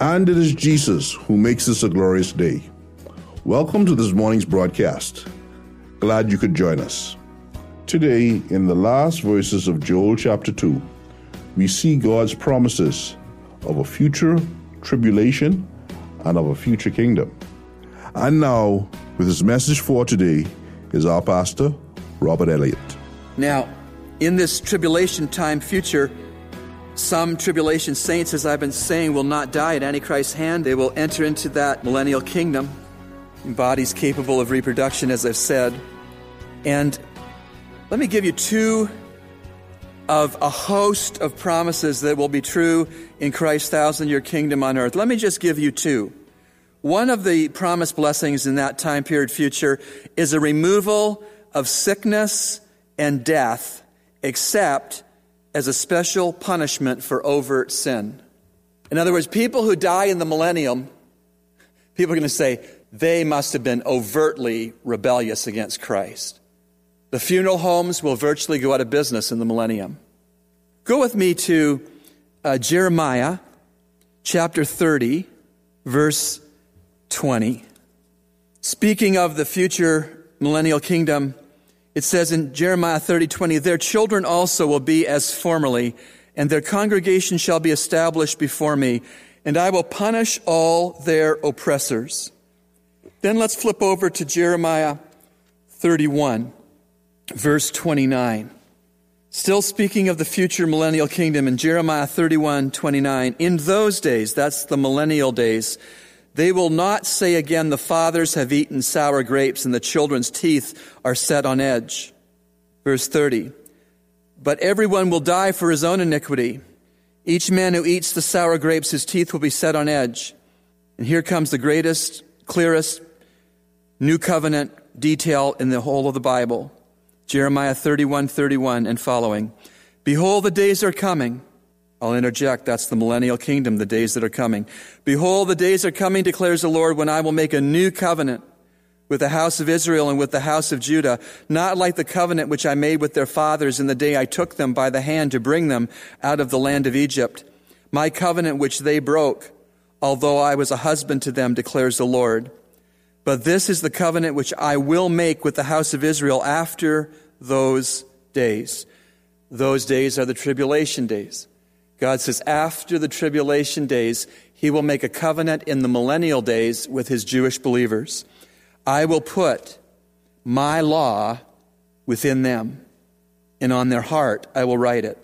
And it is Jesus who makes this a glorious day. Welcome to this morning's broadcast. Glad you could join us. Today, in the last verses of Joel chapter 2, we see God's promises of a future tribulation and of a future kingdom. And now, with his message for today, is our pastor, Robert Elliott. Now, in this tribulation time future, some tribulation saints, as I've been saying, will not die at Antichrist's hand. They will enter into that millennial kingdom in bodies capable of reproduction, as I've said. And let me give you two of a host of promises that will be true in Christ's thousand year kingdom on earth. Let me just give you two. One of the promised blessings in that time period future is a removal of sickness and death, except as a special punishment for overt sin. In other words, people who die in the millennium, people are going to say, they must have been overtly rebellious against Christ. The funeral homes will virtually go out of business in the millennium. Go with me to uh, Jeremiah chapter 30, verse 20. Speaking of the future millennial kingdom, it says in Jeremiah 30, 20, their children also will be as formerly, and their congregation shall be established before me, and I will punish all their oppressors. Then let's flip over to Jeremiah 31, verse 29. Still speaking of the future millennial kingdom in Jeremiah 31, 29. In those days, that's the millennial days, they will not say again, the fathers have eaten sour grapes and the children's teeth are set on edge. Verse 30. But everyone will die for his own iniquity. Each man who eats the sour grapes, his teeth will be set on edge. And here comes the greatest, clearest new covenant detail in the whole of the Bible. Jeremiah 31, 31 and following. Behold, the days are coming I'll interject. That's the millennial kingdom, the days that are coming. Behold, the days are coming, declares the Lord, when I will make a new covenant with the house of Israel and with the house of Judah, not like the covenant which I made with their fathers in the day I took them by the hand to bring them out of the land of Egypt. My covenant which they broke, although I was a husband to them, declares the Lord. But this is the covenant which I will make with the house of Israel after those days. Those days are the tribulation days. God says, after the tribulation days, he will make a covenant in the millennial days with his Jewish believers. I will put my law within them, and on their heart I will write it.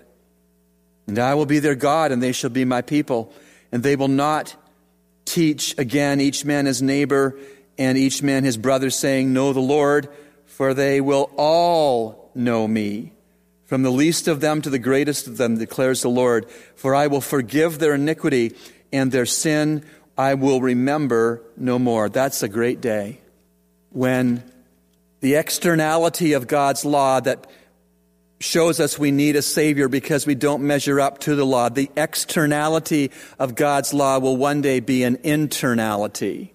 And I will be their God, and they shall be my people. And they will not teach again each man his neighbor and each man his brother, saying, Know the Lord, for they will all know me from the least of them to the greatest of them, declares the Lord. For I will forgive their iniquity and their sin I will remember no more. That's a great day when the externality of God's law that shows us we need a Savior because we don't measure up to the law. The externality of God's law will one day be an internality.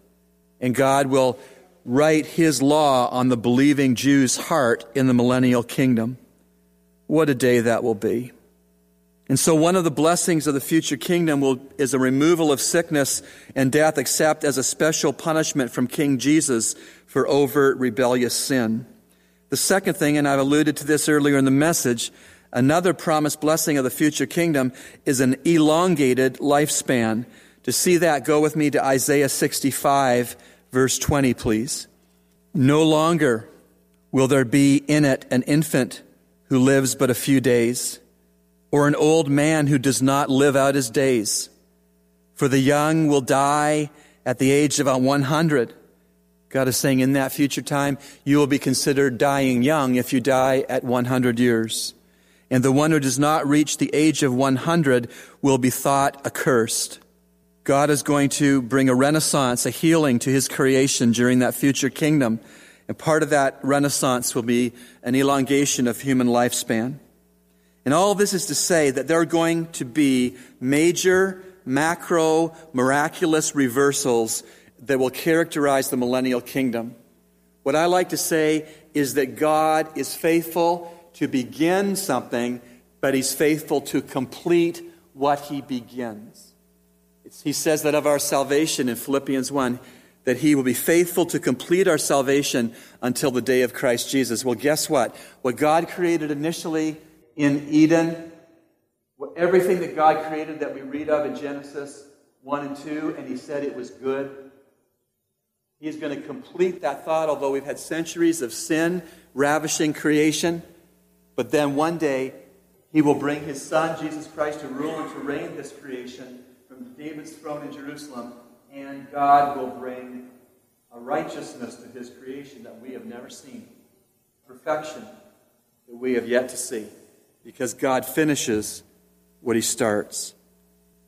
And God will write His law on the believing Jew's heart in the millennial kingdom. What a day that will be. And so one of the blessings of the future kingdom will, is a removal of sickness and death except as a special punishment from King Jesus for overt rebellious sin. The second thing, and I've alluded to this earlier in the message, another promised blessing of the future kingdom is an elongated lifespan. To see that, go with me to Isaiah 65, verse 20, please. No longer will there be in it an infant who lives but a few days, or an old man who does not live out his days. For the young will die at the age of 100. God is saying in that future time, you will be considered dying young if you die at 100 years. And the one who does not reach the age of 100 will be thought accursed. God is going to bring a renaissance, a healing to his creation during that future kingdom. And part of that renaissance will be an elongation of human lifespan. And all this is to say that there are going to be major macro, miraculous reversals that will characterize the millennial kingdom. What I like to say is that God is faithful to begin something, but He's faithful to complete what He begins. It's, he says that of our salvation in Philippians 1 that he will be faithful to complete our salvation until the day of Christ Jesus. Well, guess what? What God created initially in Eden, everything that God created that we read of in Genesis 1 and 2, and he said it was good. He is going to complete that thought, although we've had centuries of sin ravishing creation. But then one day, he will bring his son, Jesus Christ, to rule and to reign this creation from David's throne in Jerusalem and God will bring a righteousness to his creation that we have never seen, perfection that we have yet to see, because God finishes what he starts.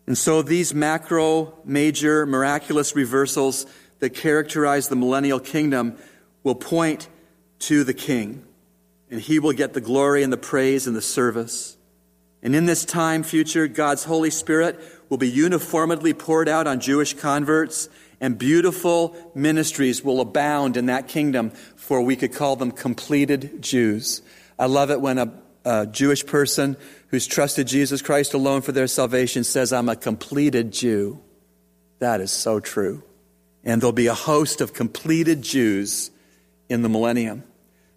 And so these macro, major, miraculous reversals that characterize the millennial kingdom will point to the king, and he will get the glory and the praise and the service. And in this time future, God's Holy Spirit will be uniformly poured out on Jewish converts, and beautiful ministries will abound in that kingdom, for we could call them completed Jews. I love it when a, a Jewish person who's trusted Jesus Christ alone for their salvation says, I'm a completed Jew. That is so true. And there'll be a host of completed Jews in the millennium.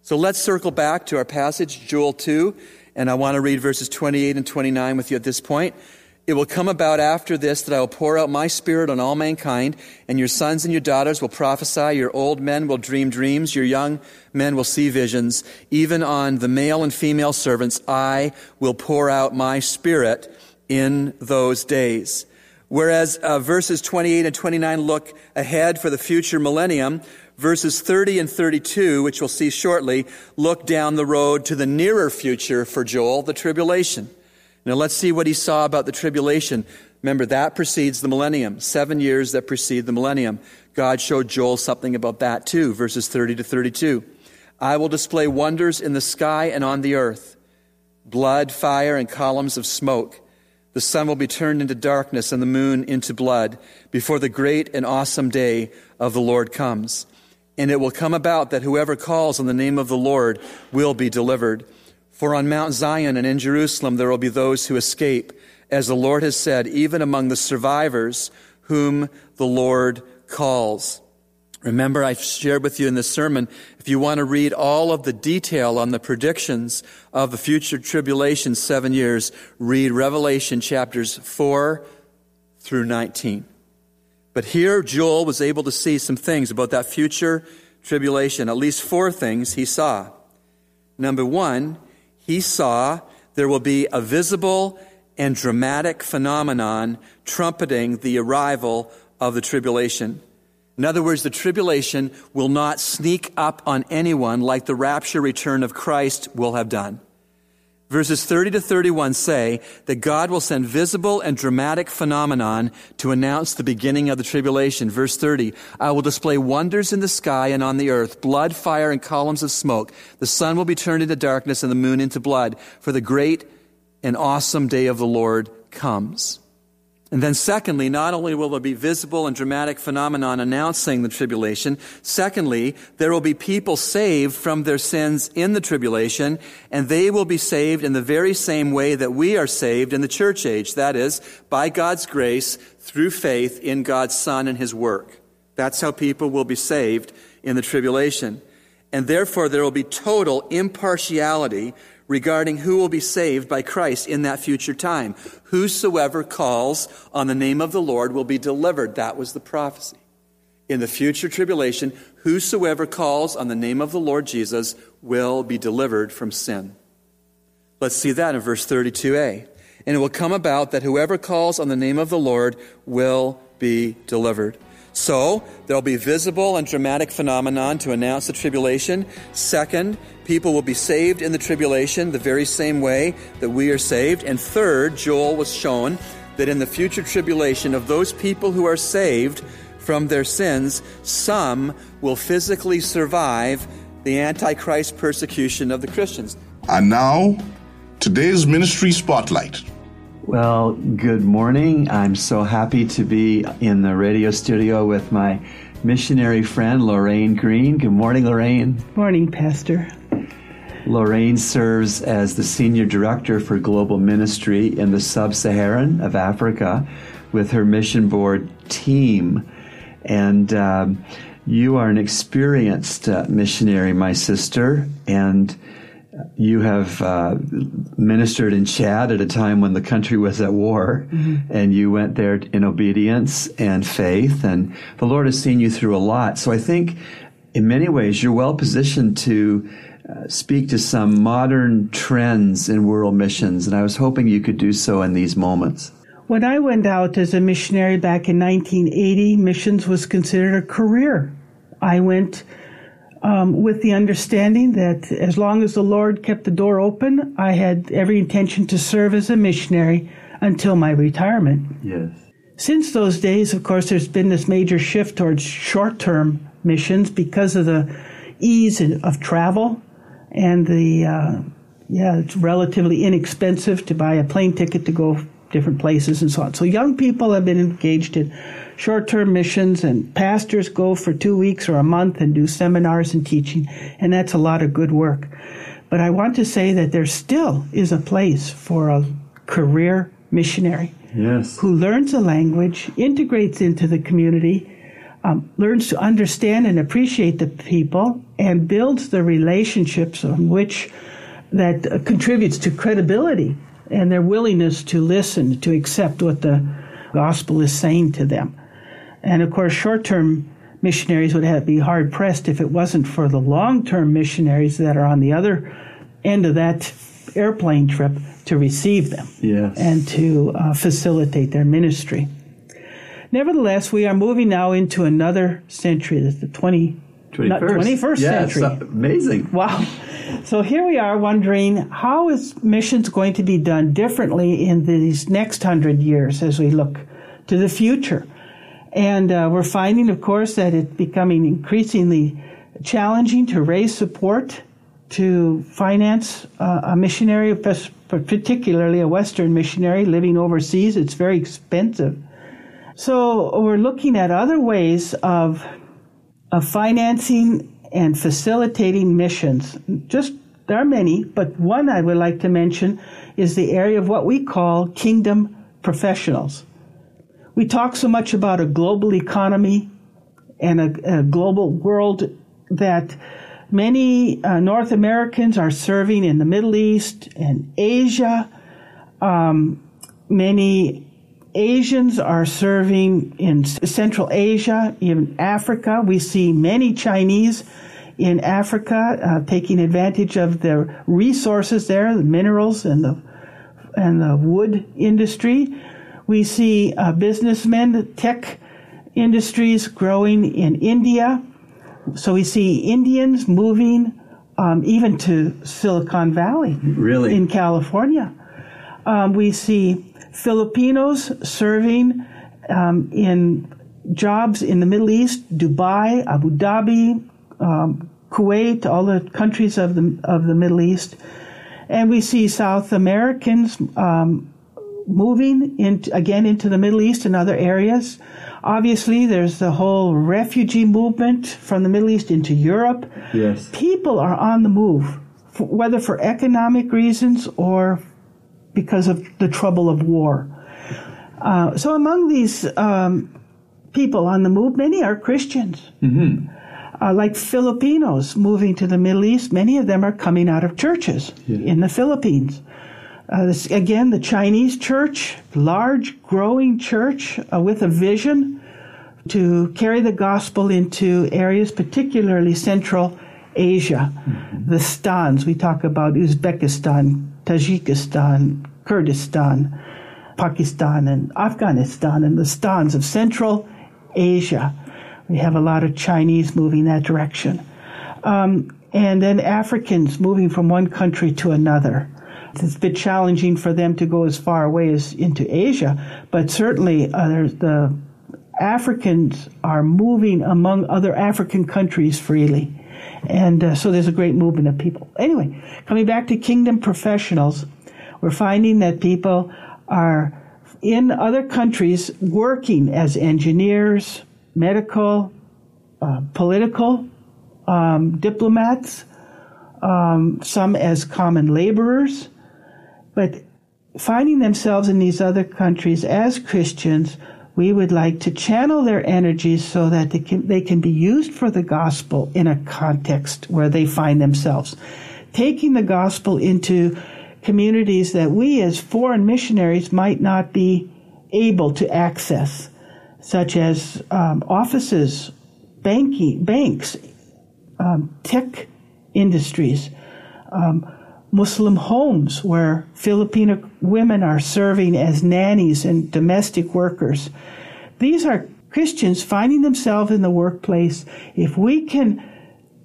So let's circle back to our passage, Joel 2, and I want to read verses 28 and 29 with you at this point. It will come about after this that I will pour out my spirit on all mankind, and your sons and your daughters will prophesy, your old men will dream dreams, your young men will see visions. Even on the male and female servants, I will pour out my spirit in those days. Whereas uh, verses 28 and 29 look ahead for the future millennium, verses 30 and 32, which we'll see shortly, look down the road to the nearer future for Joel, the tribulation. Now let's see what he saw about the tribulation. Remember, that precedes the millennium. Seven years that precede the millennium. God showed Joel something about that too, verses 30 to 32. I will display wonders in the sky and on the earth blood, fire, and columns of smoke. The sun will be turned into darkness and the moon into blood before the great and awesome day of the Lord comes. And it will come about that whoever calls on the name of the Lord will be delivered. For on Mount Zion and in Jerusalem there will be those who escape, as the Lord has said, even among the survivors whom the Lord calls. Remember, I shared with you in this sermon, if you want to read all of the detail on the predictions of the future tribulation, seven years, read Revelation chapters 4 through 19. But here, Joel was able to see some things about that future tribulation, at least four things he saw. Number one, he saw there will be a visible and dramatic phenomenon trumpeting the arrival of the tribulation. In other words, the tribulation will not sneak up on anyone like the rapture return of Christ will have done. Verses 30 to 31 say that God will send visible and dramatic phenomenon to announce the beginning of the tribulation. Verse 30, I will display wonders in the sky and on the earth, blood, fire, and columns of smoke. The sun will be turned into darkness and the moon into blood, for the great and awesome day of the Lord comes. And then secondly, not only will there be visible and dramatic phenomenon announcing the tribulation, secondly, there will be people saved from their sins in the tribulation, and they will be saved in the very same way that we are saved in the church age. That is, by God's grace, through faith in God's Son and His work. That's how people will be saved in the tribulation. And therefore, there will be total impartiality regarding who will be saved by Christ in that future time. Whosoever calls on the name of the Lord will be delivered. That was the prophecy. In the future tribulation, whosoever calls on the name of the Lord Jesus will be delivered from sin. Let's see that in verse 32a. And it will come about that whoever calls on the name of the Lord will be delivered. So, there'll be visible and dramatic phenomenon to announce the tribulation. Second, people will be saved in the tribulation the very same way that we are saved. And third, Joel was shown that in the future tribulation of those people who are saved from their sins, some will physically survive the Antichrist persecution of the Christians. And now, today's ministry spotlight. Well, good morning. I'm so happy to be in the radio studio with my missionary friend, Lorraine Green. Good morning, Lorraine. Morning, Pastor. Lorraine serves as the Senior Director for Global Ministry in the Sub Saharan of Africa with her mission board team. And um, you are an experienced uh, missionary, my sister, and you have uh, ministered in Chad at a time when the country was at war, mm-hmm. and you went there in obedience and faith, and the Lord has seen you through a lot. So I think, in many ways, you're well positioned to uh, speak to some modern trends in world missions, and I was hoping you could do so in these moments. When I went out as a missionary back in 1980, missions was considered a career. I went um, with the understanding that as long as the Lord kept the door open, I had every intention to serve as a missionary until my retirement. Yes. Since those days, of course, there's been this major shift towards short term missions because of the ease of travel and the, uh, yeah, it's relatively inexpensive to buy a plane ticket to go different places and so on. So young people have been engaged in short term missions, and pastors go for two weeks or a month and do seminars and teaching, and that's a lot of good work. But I want to say that there still is a place for a career missionary yes. who learns a language, integrates into the community, um, learns to understand and appreciate the people, and builds the relationships on which that uh, contributes to credibility and their willingness to listen, to accept what the gospel is saying to them. And of course, short term missionaries would have be hard pressed if it wasn't for the long term missionaries that are on the other end of that airplane trip to receive them yes. and to uh, facilitate their ministry. Nevertheless, we are moving now into another century, that's the 20, 21st, 21st yes, century. amazing. Wow. So here we are wondering how is missions going to be done differently in these next hundred years as we look to the future. And uh, we're finding, of course, that it's becoming increasingly challenging to raise support to finance uh, a missionary, particularly a Western missionary living overseas. It's very expensive. So we're looking at other ways of, of financing and facilitating missions. Just there are many, but one I would like to mention is the area of what we call kingdom professionals. We talk so much about a global economy and a, a global world that many uh, North Americans are serving in the Middle East and Asia. Um, many Asians are serving in Central Asia, in Africa. We see many Chinese in Africa uh, taking advantage of the resources there, the minerals and the and the wood industry. We see uh, businessmen, tech industries growing in India. So we see Indians moving um, even to Silicon Valley, really in California. Um, we see Filipinos serving um, in jobs in the Middle East, Dubai, Abu Dhabi, um, Kuwait, all the countries of the of the Middle East, and we see South Americans um, moving in, again into the Middle East and other areas. Obviously, there's the whole refugee movement from the Middle East into Europe. Yes. People are on the move, whether for economic reasons or because of the trouble of war. Uh, so, among these um, people on the move, many are Christians. Mm-hmm. Uh, like Filipinos moving to the Middle East, many of them are coming out of churches yeah. in the Philippines. Uh, this, again, the Chinese church, large, growing church uh, with a vision to carry the gospel into areas, particularly Central Asia. Mm-hmm. The stans, we talk about Uzbekistan, Tajikistan, Kurdistan, Pakistan, and Afghanistan, and the stans of Central Asia. We have a lot of Chinese moving that direction. Um, and then Africans moving from one country to another. It's a bit challenging for them to go as far away as into Asia, but certainly uh, the Africans are moving among other African countries freely. And uh, so there's a great movement of people. Anyway, coming back to kingdom professionals, we're finding that people are in other countries working as engineers, medical, uh, political, um, diplomats, um, some as common laborers, but finding themselves in these other countries as Christians, we would like to channel their energies so that they can, they can be used for the gospel in a context where they find themselves. Taking the gospel into communities that we as foreign missionaries might not be able to access, such as um, offices, banking, banks, um, tech industries, um, Muslim homes where Filipino women are serving as nannies and domestic workers. These are Christians finding themselves in the workplace. If we can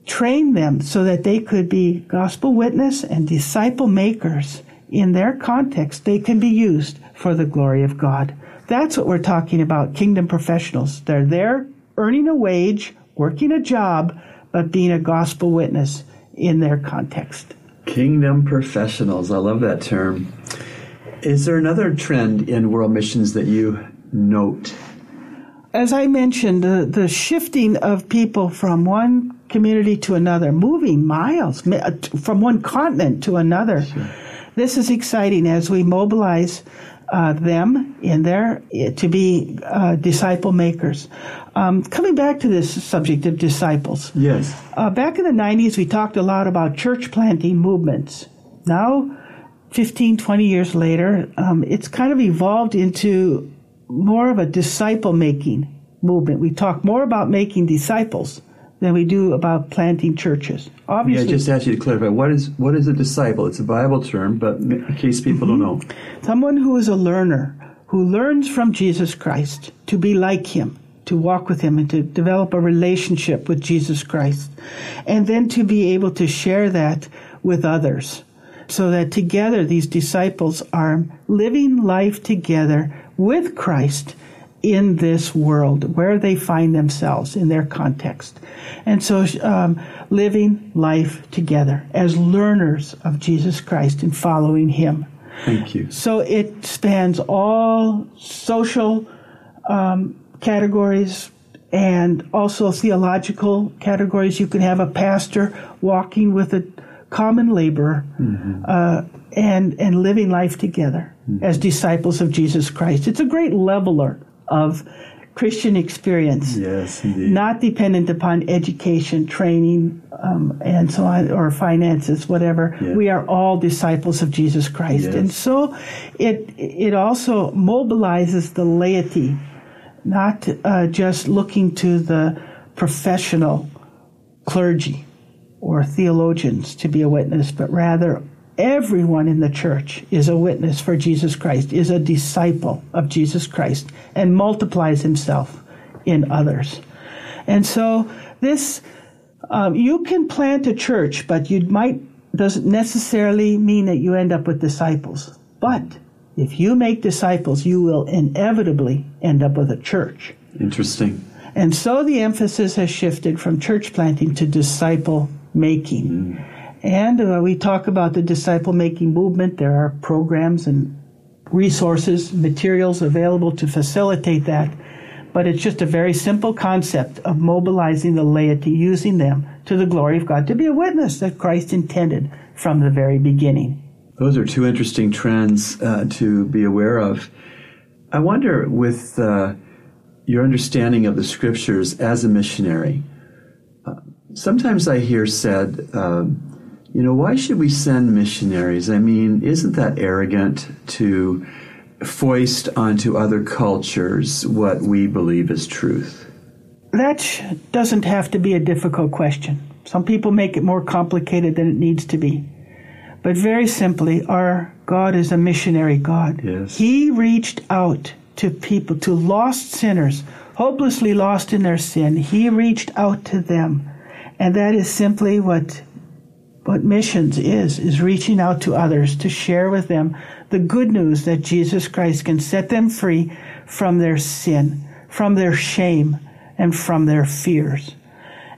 train them so that they could be gospel witness and disciple makers in their context, they can be used for the glory of God. That's what we're talking about, kingdom professionals. They're there earning a wage, working a job, but being a gospel witness in their context. Kingdom professionals. I love that term. Is there another trend in world missions that you note? As I mentioned, the, the shifting of people from one community to another, moving miles from one continent to another. Sure. This is exciting as we mobilize uh, them in there eh, to be uh, disciple makers. Um, coming back to this subject of disciples. Yes. Uh, back in the 90s, we talked a lot about church planting movements. Now, 15, 20 years later, um, it's kind of evolved into more of a disciple making movement. We talk more about making disciples than we do about planting churches. Obviously, yeah. Just ask you to clarify what is what is a disciple? It's a Bible term, but in case people mm-hmm. don't know, someone who is a learner who learns from Jesus Christ to be like Him, to walk with Him, and to develop a relationship with Jesus Christ, and then to be able to share that with others, so that together these disciples are living life together with Christ in this world where they find themselves in their context. And so, um, living life together as learners of Jesus Christ and following Him. Thank you. So it spans all social um, categories and also theological categories. You can have a pastor walking with a common laborer mm-hmm. uh, and and living life together mm-hmm. as disciples of Jesus Christ. It's a great leveler of Christian experience. Yes, indeed. Not dependent upon education, training, um, and so on, or finances, whatever. Yeah. We are all disciples of Jesus Christ. Yes. And so it, it also mobilizes the laity, not uh, just looking to the professional clergy or theologians to be a witness, but rather everyone in the church is a witness for Jesus Christ, is a disciple of Jesus Christ, and multiplies himself in others. And so this, um, you can plant a church, but you might, doesn't necessarily mean that you end up with disciples. But if you make disciples, you will inevitably end up with a church. Interesting. And so the emphasis has shifted from church planting to disciple making. Mm. And uh, we talk about the disciple making movement. There are programs and resources, materials available to facilitate that. But it's just a very simple concept of mobilizing the laity, using them to the glory of God to be a witness that Christ intended from the very beginning. Those are two interesting trends uh, to be aware of. I wonder, with uh, your understanding of the scriptures as a missionary, uh, sometimes I hear said, um, you know, why should we send missionaries? I mean, isn't that arrogant to foist onto other cultures what we believe is truth? That doesn't have to be a difficult question. Some people make it more complicated than it needs to be. But very simply, our God is a missionary God. Yes. He reached out to people, to lost sinners, hopelessly lost in their sin. He reached out to them. And that is simply what what missions is, is reaching out to others to share with them the good news that Jesus Christ can set them free from their sin, from their shame, and from their fears.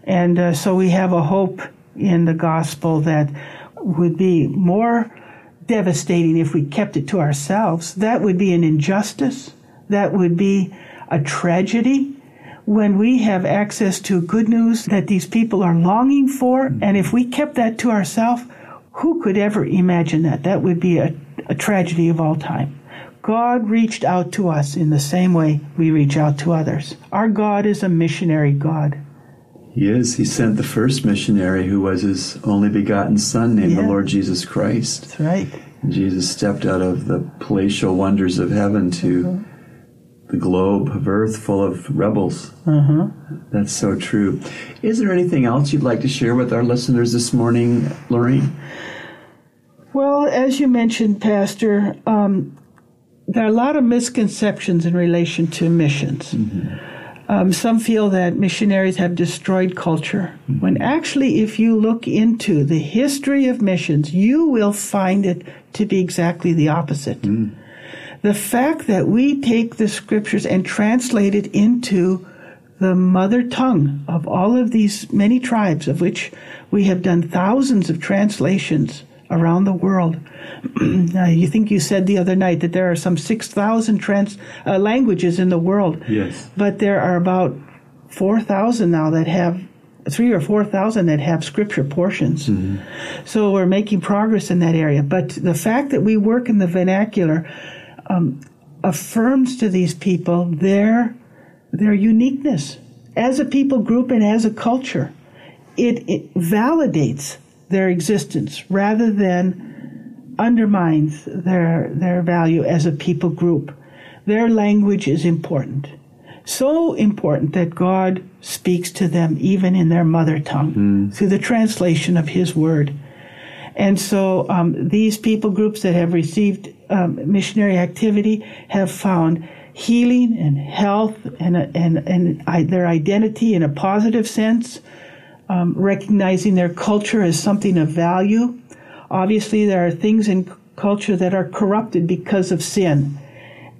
And uh, so we have a hope in the gospel that would be more devastating if we kept it to ourselves. That would be an injustice. That would be a tragedy when we have access to good news that these people are longing for. Mm-hmm. And if we kept that to ourselves, who could ever imagine that? That would be a, a tragedy of all time. God reached out to us in the same way we reach out to others. Our God is a missionary God. He is. He sent the first missionary who was his only begotten Son, named Yeah. the Lord Jesus Christ. That's right. And Jesus stepped out of the palatial wonders of heaven to uh-huh. The globe of earth full of rebels. That's so true. Is there anything else you'd like to share with our listeners this morning, Lorraine? Well, as you mentioned, Pastor, um, there are a lot of misconceptions in relation to missions. Um, some feel that missionaries have destroyed culture, when actually, if you look into the history of missions, you will find it to be exactly the opposite. The fact that we take the scriptures and translate it into the mother tongue of all of these many tribes, of which we have done thousands of translations around the world. Now, you think you said the other night that there are some 6,000 trans, uh, languages in the world. Yes. But there are about 4,000 now that have, three or 4,000 that have scripture portions. So we're making progress in that area. But the fact that we work in the vernacular um, affirms to these people their, their uniqueness as a people group and as a culture. It, it validates their existence rather than undermines their their value as a people group. Their language is important. So important that God speaks to them even in their mother tongue through the translation of His Word. And so um, these people groups that have received um, missionary activity have found healing and health and, and, and their identity in a positive sense, um, recognizing their culture as something of value. Obviously, there are things in culture that are corrupted because of sin.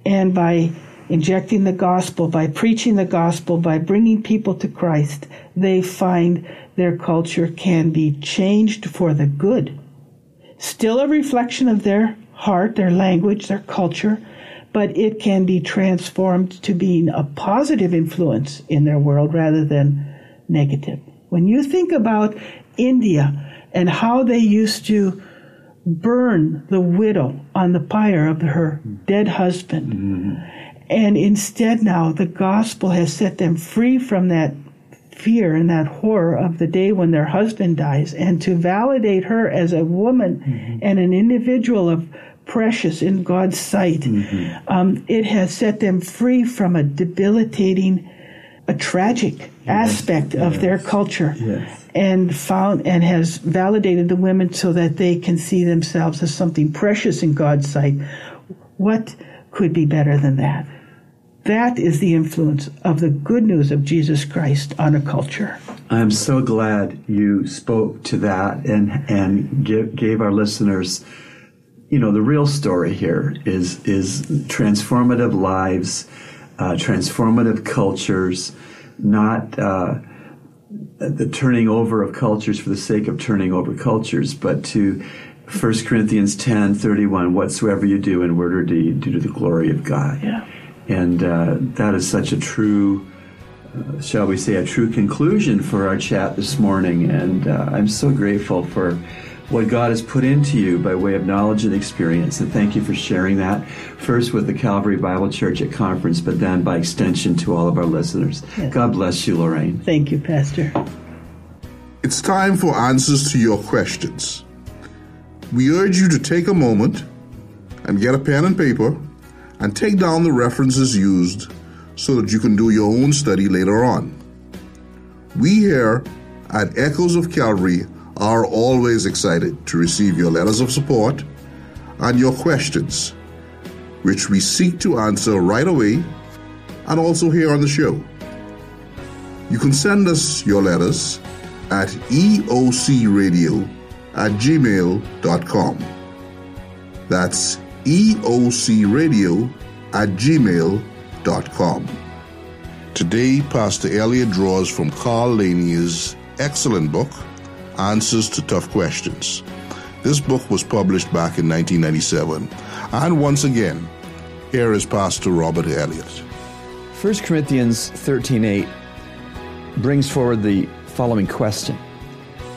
And by injecting the gospel, by preaching the gospel, by bringing people to Christ, they find their culture can be changed for the good. Still a reflection of their heart, their language, their culture, but it can be transformed to being a positive influence in their world rather than negative. When you think about India and how they used to burn the widow on the pyre of her dead husband, mm-hmm. and instead now the gospel has set them free from that fear and that horror of the day when their husband dies, and to validate her as a woman and an individual of precious in God's sight, um, it has set them free from a debilitating, a tragic aspect of their culture. Yes. And found and has validated the women so that they can see themselves as something precious in God's sight. What could be better than that? That is the influence of the good news of Jesus Christ on a culture. I'm so glad you spoke to that and and give, gave our listeners, you know, the real story here is is transformative lives, uh, transformative cultures, not uh, the turning over of cultures for the sake of turning over cultures, but to 1 Corinthians 10, 31, whatsoever you do in word or deed, do to the glory of God. Yeah. And uh, that is such a true shall we say, a true conclusion for our chat this morning. And uh, I'm so grateful for what God has put into you by way of knowledge and experience. And thank you for sharing that, first with the Calvary Bible Church at conference, but then by extension to all of our listeners. God bless you, Lorraine. Thank you, Pastor. It's time for answers to your questions. We urge you to take a moment and get a pen and paper and take down the references used so that you can do your own study later on. We here at Echoes of Calvary are always excited to receive your letters of support and your questions, which we seek to answer right away and also here on the show. You can send us your letters at eocradio at gmail.com. That's eocradio at gmail.com. Today, Pastor Elliott draws from Carl Laney's excellent book, Answers to Tough Questions. This book was published back in 1997. And once again, here is Pastor Robert Elliott. 1 Corinthians 13:8 brings forward the following question.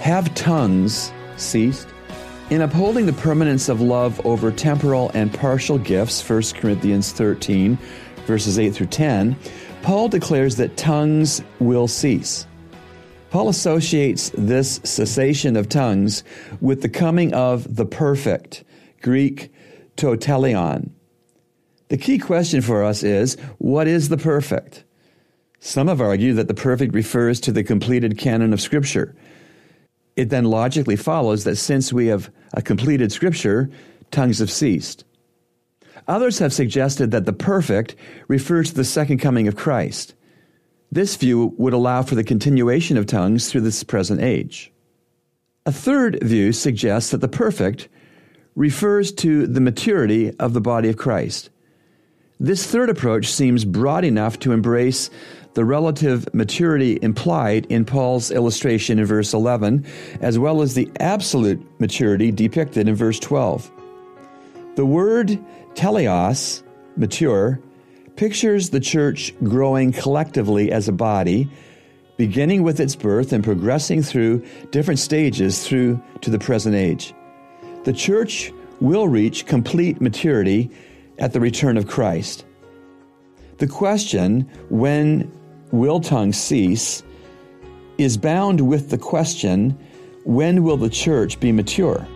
Have tongues ceased? In upholding the permanence of love over temporal and partial gifts, 1 Corinthians 13 verses 8 through 10, Paul declares that tongues will cease. Paul associates this cessation of tongues with the coming of the perfect, Greek to teleion. The key question for us is what is the perfect? Some have argued that the perfect refers to the completed canon of Scripture. It then logically follows that since we have a completed Scripture, tongues have ceased. Others have suggested that the perfect refers to the second coming of Christ. This view would allow for the continuation of tongues through this present age. A third view suggests that the perfect refers to the maturity of the body of Christ. This third approach seems broad enough to embrace the relative maturity implied in Paul's illustration in verse 11, as well as the absolute maturity depicted in verse 12. The word teleios, mature, pictures the church growing collectively as a body, beginning with its birth and progressing through different stages through to the present age. The church will reach complete maturity at the return of Christ. The question, when will tongues cease, is bound with the question, when will the church be mature?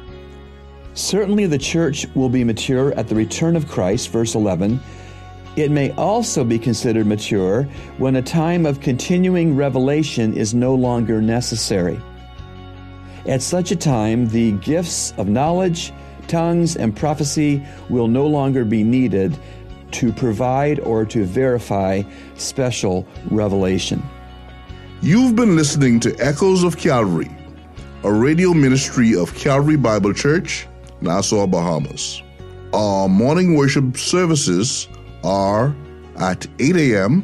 Certainly, the church will be mature at the return of Christ, verse 11 it may also be considered mature when a time of continuing revelation is no longer necessary. At such a time, the gifts of knowledge, tongues, and prophecy will no longer be needed to provide or to verify special revelation. You've been listening to Echoes of Calvary, a radio ministry of Calvary Bible Church, Nassau, Bahamas. Our morning worship services are at 8 a.m.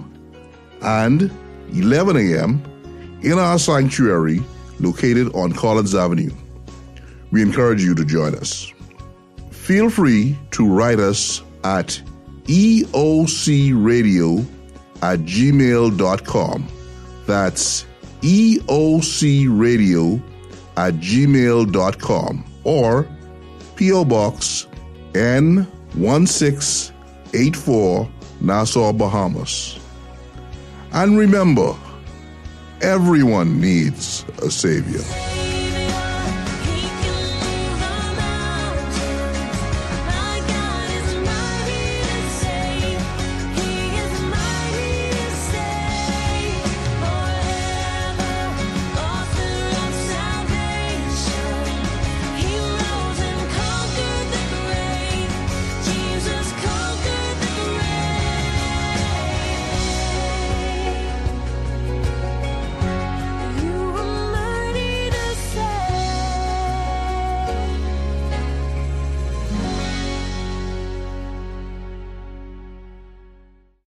and 11 a.m. in our sanctuary located on Collins Avenue. We encourage you to join us. Feel free to write us at eocradio at gmail.com. That's eocradio at gmail.com or P.O. Box N1684 Nassau, Bahamas. And remember, everyone needs a Savior.